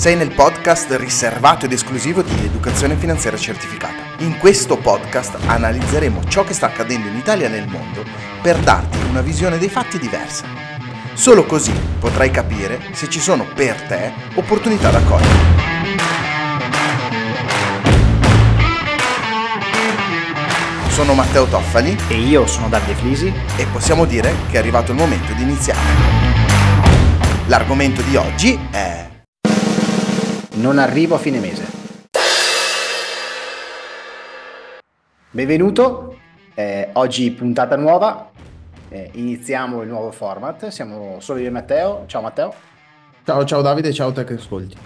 Sei nel podcast riservato ed esclusivo di Educazione Finanziaria Certificata. In questo podcast analizzeremo ciò che sta accadendo in Italia e nel mondo per darti una visione dei fatti diversa. Solo così potrai capire se ci sono per te opportunità da cogliere. Sono Matteo Toffali E io sono Davide Flisi. e possiamo dire che è arrivato il momento di iniziare. L'argomento di oggi è Non arrivo a fine mese. Benvenuto, eh, oggi puntata nuova, eh, iniziamo il nuovo format, siamo solo io e Matteo, ciao Matteo, Ciao, ciao Davide, ciao te che ascolti.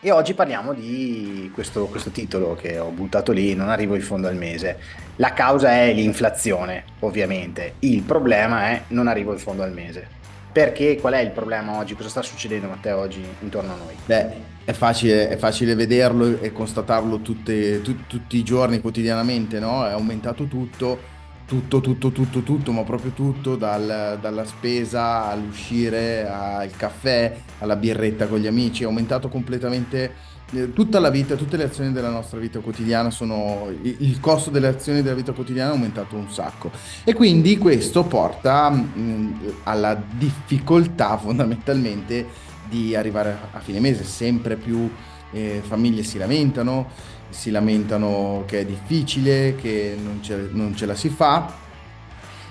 e oggi parliamo di questo, questo titolo che ho buttato lì, non arrivo in fondo al mese. La causa è l'inflazione, ovviamente, il problema è non arrivo in fondo al mese. Perché? Qual è il problema oggi? Cosa sta succedendo Matteo oggi intorno a noi? Beh, è facile, è facile vederlo e constatarlo tutte- tu- tutti i giorni, quotidianamente, no? È aumentato tutto, tutto, tutto, tutto, tutto, ma proprio tutto, dal- dalla spesa all'uscire, al caffè, alla birretta con gli amici, è aumentato completamente eh, tutta la vita, tutte le azioni della nostra vita quotidiana sono, il il costo delle azioni della vita quotidiana è aumentato un sacco. E quindi questo porta mh, alla difficoltà fondamentalmente di arrivare a fine mese. Sempre più eh, famiglie si lamentano, si lamentano che è difficile, che non ce, non ce la si fa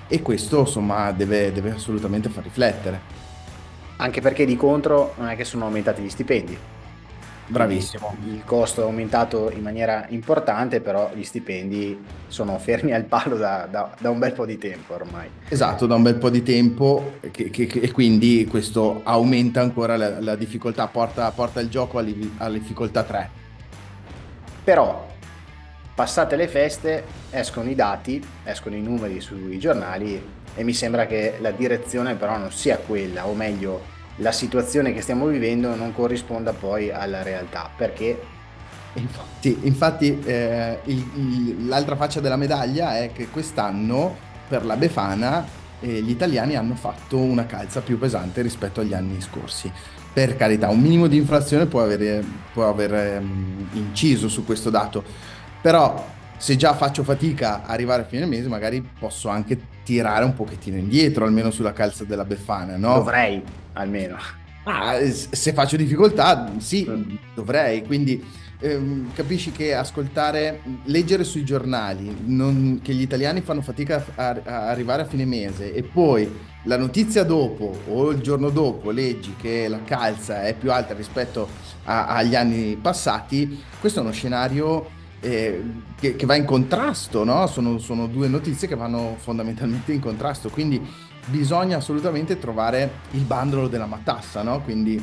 e questo insomma deve, deve assolutamente far riflettere. Anche perché di contro non è che sono aumentati gli stipendi. Bravissimo. Il costo è aumentato in maniera importante, però gli stipendi sono fermi al palo da, da- da un bel po' di tempo ormai. Esatto, da un bel po' di tempo che- che- che- e quindi questo aumenta ancora la, la difficoltà, porta, porta il gioco alla, alla difficoltà 3. Però, passate le feste, escono i dati, escono i numeri sui giornali e mi sembra che la direzione però non sia quella, o meglio, la situazione che stiamo vivendo non corrisponda poi alla realtà, perché Infatti, infatti eh, il- il- l'altra faccia della medaglia è che quest'anno per la Befana eh, gli italiani hanno fatto una calza più pesante rispetto agli anni scorsi. Per carità, un minimo di inflazione può avere- può aver ehm, inciso su questo dato, però se già faccio fatica a arrivare a fine mese, magari posso anche tirare un pochettino indietro, almeno sulla calza della Befana, no? dovrei almeno. Ah, se faccio difficoltà, sì, Mm. dovrei, quindi ehm, capisci che ascoltare, leggere sui giornali non- che gli italiani fanno fatica a, a arrivare a fine mese e poi la notizia dopo o il giorno dopo leggi che la calza è più alta rispetto a- agli anni passati, questo è uno scenario eh, che, che va in contrasto, no? Sono, sono due notizie che vanno fondamentalmente in contrasto, quindi bisogna assolutamente trovare il bandolo della matassa, no? Quindi,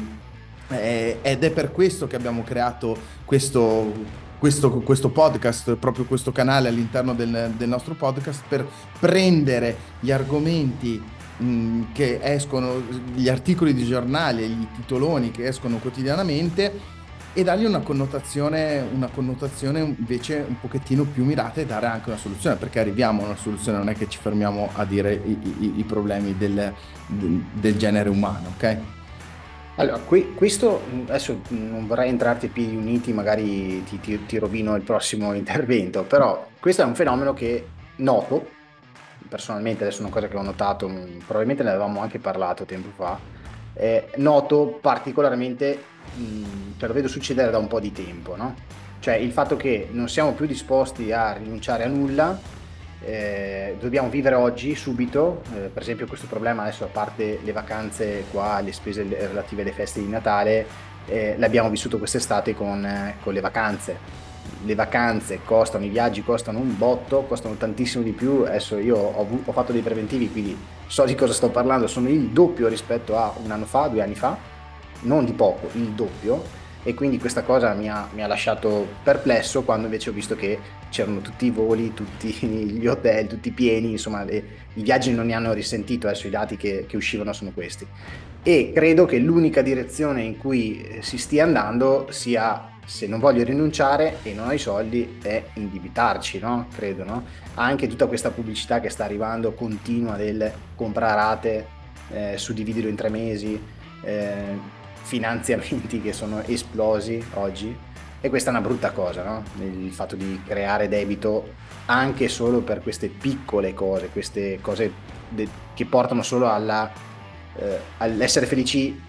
eh, ed è per questo che abbiamo creato questo, questo, questo podcast, proprio questo canale all'interno del, del nostro podcast, per prendere gli argomenti mh, che escono, gli articoli di giornale, gli titoloni che escono quotidianamente e dargli una connotazione, una connotazione invece un pochettino più mirata e dare anche una soluzione, perché arriviamo a una soluzione, non è che ci fermiamo a dire i, i- i problemi del, del- del genere umano, ok? Allora, qui- questo adesso non vorrei entrarti a piedi uniti, magari ti, ti- ti rovino il prossimo intervento, però questo è un fenomeno che noto, personalmente adesso è una cosa che ho notato, probabilmente ne avevamo anche parlato tempo fa, eh, noto particolarmente, cioè lo vedo succedere da un po' di tempo, no? Cioè il fatto che non siamo più disposti a rinunciare a nulla, eh, dobbiamo vivere oggi, subito, eh, per esempio questo problema adesso a parte le vacanze qua, le spese relative alle feste di Natale, eh, l'abbiamo vissuto quest'estate con, eh, con le vacanze. Le vacanze costano, i viaggi costano un botto, costano tantissimo di più. Adesso io ho, ho fatto dei preventivi, quindi so di cosa sto parlando, sono il doppio rispetto a un anno fa, due anni fa, non di poco, il doppio. E quindi questa cosa mi ha, mi ha lasciato perplesso quando invece ho visto che c'erano tutti i voli, tutti gli hotel, tutti pieni, insomma le- i viaggi non ne hanno risentito, adesso i dati che, che uscivano sono questi. E credo che l'unica direzione in cui eh, si stia andando sia, se non voglio rinunciare e non ho i soldi, è indebitarci, no? Credo, no? Anche tutta questa pubblicità che sta arrivando continua del comprare rate, eh, suddividilo in tre mesi, eh, finanziamenti che sono esplosi oggi e questa è una brutta cosa, no? il fatto di creare debito anche solo per queste piccole cose, queste cose de- che portano solo alla, eh, all'essere felici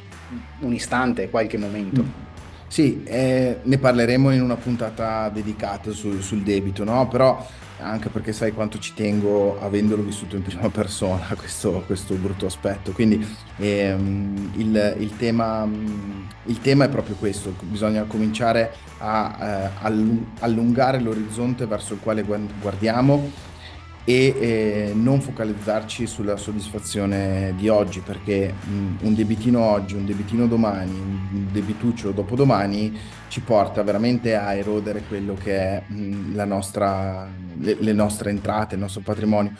un istante, qualche momento. Mm. Sì, eh, ne parleremo in una puntata dedicata su, sul debito, no? Però anche perché sai quanto ci tengo avendolo vissuto in prima persona questo, questo brutto aspetto. Quindi ehm, il, il, tema, il, tema, è proprio questo, bisogna cominciare a eh, allungare l'orizzonte verso il quale guardiamo e eh, non focalizzarci sulla soddisfazione di oggi perché mh, un debitino oggi, un debitino domani, un debituccio dopodomani ci porta veramente a erodere quello che è mh, la nostra, le, le, nostre entrate, il nostro patrimonio,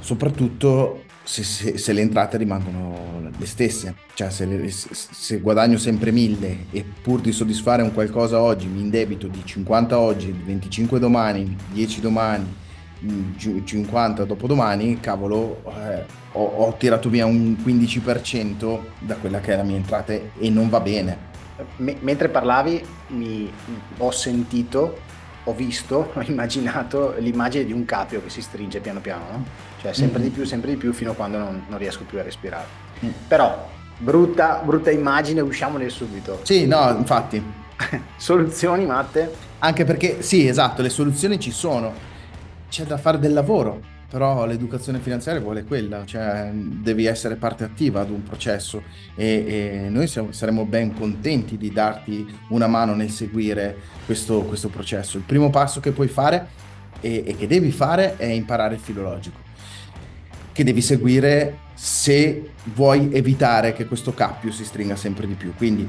soprattutto se, se, se le entrate rimangono le stesse, cioè se, le, se guadagno sempre 1000 e pur di soddisfare un qualcosa oggi mi indebito di 50 oggi, 25 domani, 10 domani, 50 dopodomani, cavolo, eh, ho, ho, tirato via un 15% da quella che è la mia entrata e non va bene. M- mentre parlavi mi ho sentito, ho visto, ho immaginato l'immagine di un capio che si stringe piano piano, no? Cioè sempre mm-hmm. di più, sempre di più fino a quando non, non riesco più a respirare. Mm. Però, brutta, brutta immagine, usciamone subito. Sì, no, infatti. soluzioni, Matte? Anche perché, sì, esatto, le soluzioni ci sono c'è da fare del lavoro, però l'educazione finanziaria vuole quella, cioè devi essere parte attiva ad un processo e, e noi siamo, saremo ben contenti di darti una mano nel seguire questo, questo processo. Il primo passo che puoi fare e, e che devi fare è imparare il filologico, che devi seguire se vuoi evitare che questo cappio si stringa sempre di più. Quindi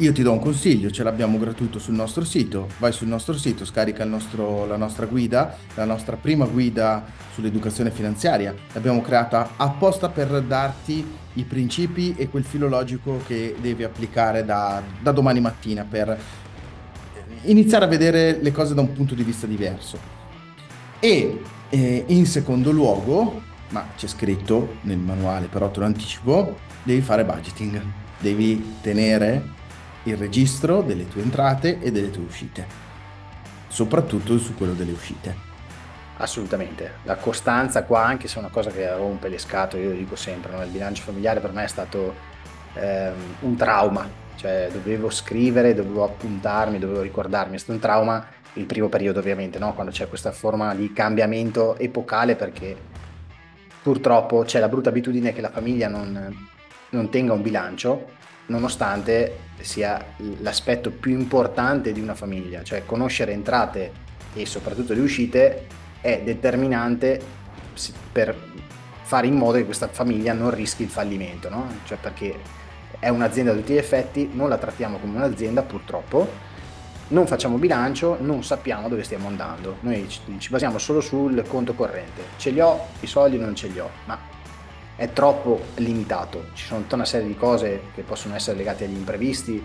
io ti do un consiglio, ce l'abbiamo gratuito sul nostro sito, vai sul nostro sito, scarica nostro, la nostra guida, la nostra prima guida sull'educazione finanziaria. L'abbiamo creata apposta per darti i principi e quel filologico che devi applicare da, da domani mattina per iniziare a vedere le cose da un punto di vista diverso. E eh, in secondo luogo, ma c'è scritto nel manuale, però te lo anticipo, devi fare budgeting, devi tenere il registro delle tue entrate e delle tue uscite, soprattutto su quello delle uscite. Assolutamente, la costanza qua, anche se è una cosa che rompe le scatole, io lo dico sempre, no? il bilancio familiare per me è stato ehm, un trauma, cioè dovevo scrivere, dovevo appuntarmi, dovevo ricordarmi, è stato un trauma il primo periodo ovviamente, no? quando c'è questa forma di cambiamento epocale perché purtroppo c'è la brutta abitudine che la famiglia non, non tenga un bilancio nonostante sia l'aspetto più importante di una famiglia, cioè conoscere entrate e soprattutto le uscite è determinante per fare in modo che questa famiglia non rischi il fallimento, no? cioè perché è un'azienda a tutti gli effetti, non la trattiamo come un'azienda purtroppo, non facciamo bilancio, non sappiamo dove stiamo andando, noi ci basiamo solo sul conto corrente, ce li ho, i soldi non ce li ho, ma è troppo limitato. Ci sono tutta una serie di cose che possono essere legate agli imprevisti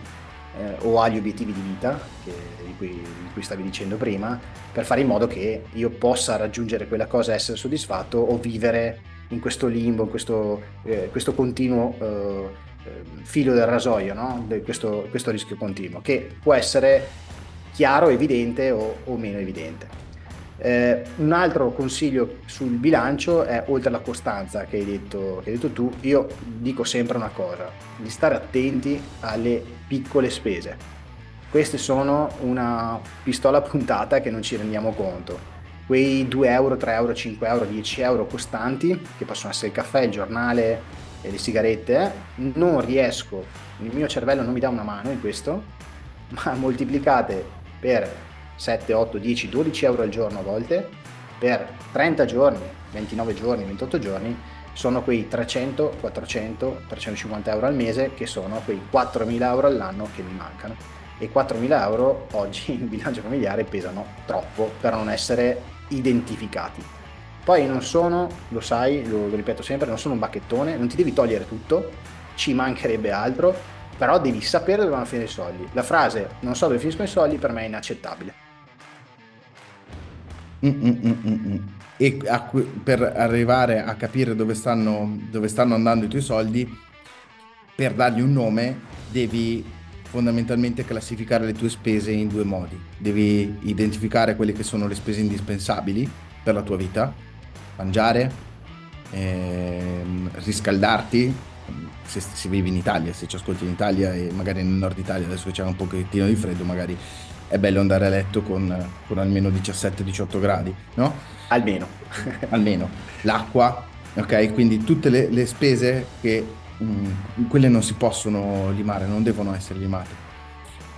eh, o agli obiettivi di vita, che, di, cui, di, cui, stavi dicendo prima, per fare in modo che io possa raggiungere quella cosa essere soddisfatto o vivere in questo limbo, in questo, eh, questo continuo eh, eh filo del rasoio, no? questo, questo, rischio continuo, che può essere chiaro, evidente o, o meno evidente. Eh, un altro consiglio sul bilancio è, oltre alla costanza che hai, detto, che hai detto tu, io dico sempre una cosa, di stare attenti alle piccole spese. Queste sono una pistola puntata che non ci rendiamo conto. Quei 2 euro, 3 euro, 5 euro, 10 euro costanti, che possono essere il caffè, il giornale e le sigarette, non riesco, il mio cervello non mi dà una mano in questo, ma moltiplicate per 7, 8, 10, 12 euro al giorno a volte per 30 giorni, 29 giorni, 28 giorni, sono quei 300, 400, 350 euro al mese che sono quei 4.000 euro all'anno che mi mancano. E 4.000 euro oggi in bilancio familiare pesano troppo per non essere identificati. Poi non sono, lo sai, lo, lo ripeto sempre, non sono un bacchettone, non ti devi togliere tutto, ci mancherebbe altro, però devi sapere dove vanno a finire i soldi. La frase non so dove finiscono i soldi per me è inaccettabile. E a, per arrivare a capire dove stanno, dove stanno andando i tuoi soldi, per dargli un nome devi fondamentalmente classificare le tue spese in due modi. Devi identificare quelle che sono le spese indispensabili per la tua vita, mangiare, ehm, riscaldarti, se, se vivi in Italia, se ci ascolti in Italia e magari nel nord Italia, adesso che c'è un pochettino di freddo, magari è bello andare a letto con, con almeno 17-18 gradi, no? Almeno. almeno. L'acqua, ok? Quindi tutte le, le spese che mh, mm, quelle non si possono limare, non devono essere limate.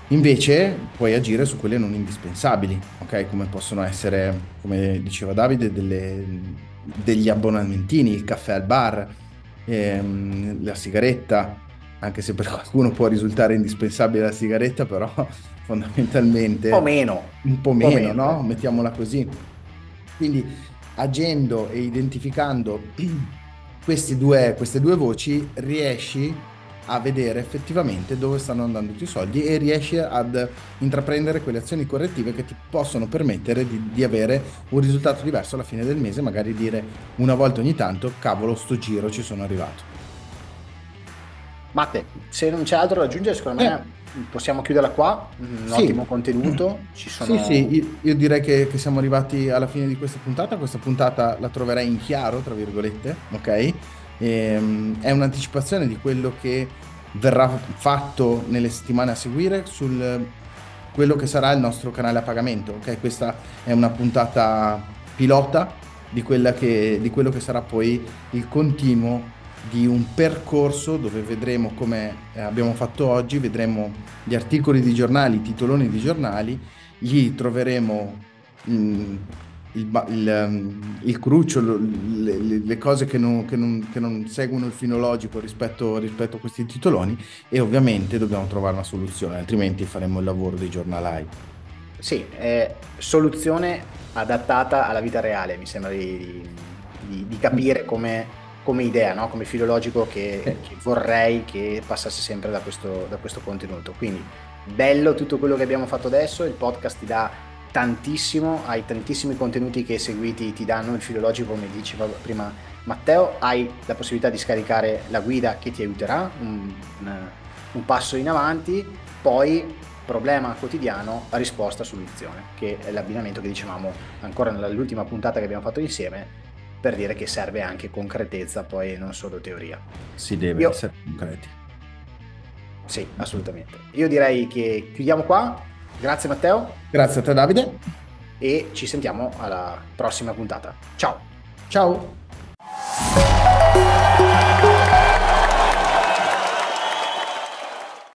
Invece puoi agire su quelle non indispensabili, ok? Come possono essere, come diceva Davide, delle, degli abbonamentini, il caffè al bar, ehm, la sigaretta, anche se per qualcuno può risultare indispensabile la sigaretta, però fondamentalmente... Un po' meno. Un po' meno, un po meno no? Mettiamola così. Quindi agendo e identificando due, queste due voci riesci a vedere effettivamente dove stanno andando i tuoi soldi e riesci ad intraprendere quelle azioni correttive che ti possono permettere di, di, avere un risultato diverso alla fine del mese, magari dire una volta ogni tanto, cavolo, sto giro ci sono arrivato. Matte, se non c'è altro da aggiungere, secondo me eh. possiamo chiuderla qua. Un sì. ottimo contenuto. Ci sono... Sì, sì, io, io direi che, che, siamo arrivati alla fine di questa puntata. Questa puntata la troverai in chiaro, tra virgolette, ok? Ehm, è un'anticipazione di quello che verrà fatto nelle settimane a seguire sul quello che sarà il nostro canale a pagamento. Okay? Questa è una puntata pilota di, che, di quello che sarà poi il continuo di un percorso dove vedremo come abbiamo fatto oggi, vedremo gli articoli di giornali, i titoloni di giornali, gli troveremo mh, il, il, ehm, il cruccio, le, le cose che non, che, non, che non, seguono il fino logico rispetto, rispetto, a questi titoloni e ovviamente dobbiamo trovare una soluzione, altrimenti faremo il lavoro dei giornalai. Sì, è soluzione adattata alla vita reale, mi sembra di, di, di capire come, come idea, no? come filologico che, che, vorrei che passasse sempre da questo, da questo contenuto. Quindi bello tutto quello che abbiamo fatto adesso, il podcast ti dà tantissimo, hai tantissimi contenuti che seguiti ti danno il filologico, come diceva prima Matteo, hai la possibilità di scaricare la guida che ti aiuterà, un, un passo in avanti, poi problema quotidiano, risposta, soluzione, che è l'abbinamento che dicevamo ancora nell'ultima puntata che abbiamo fatto insieme, per dire che serve anche concretezza poi non solo teoria. Si deve Io... essere concreti. Sì, assolutamente. Io direi che chiudiamo qua. Grazie Matteo. Grazie a te Davide. E ci sentiamo alla prossima puntata. Ciao. Ciao.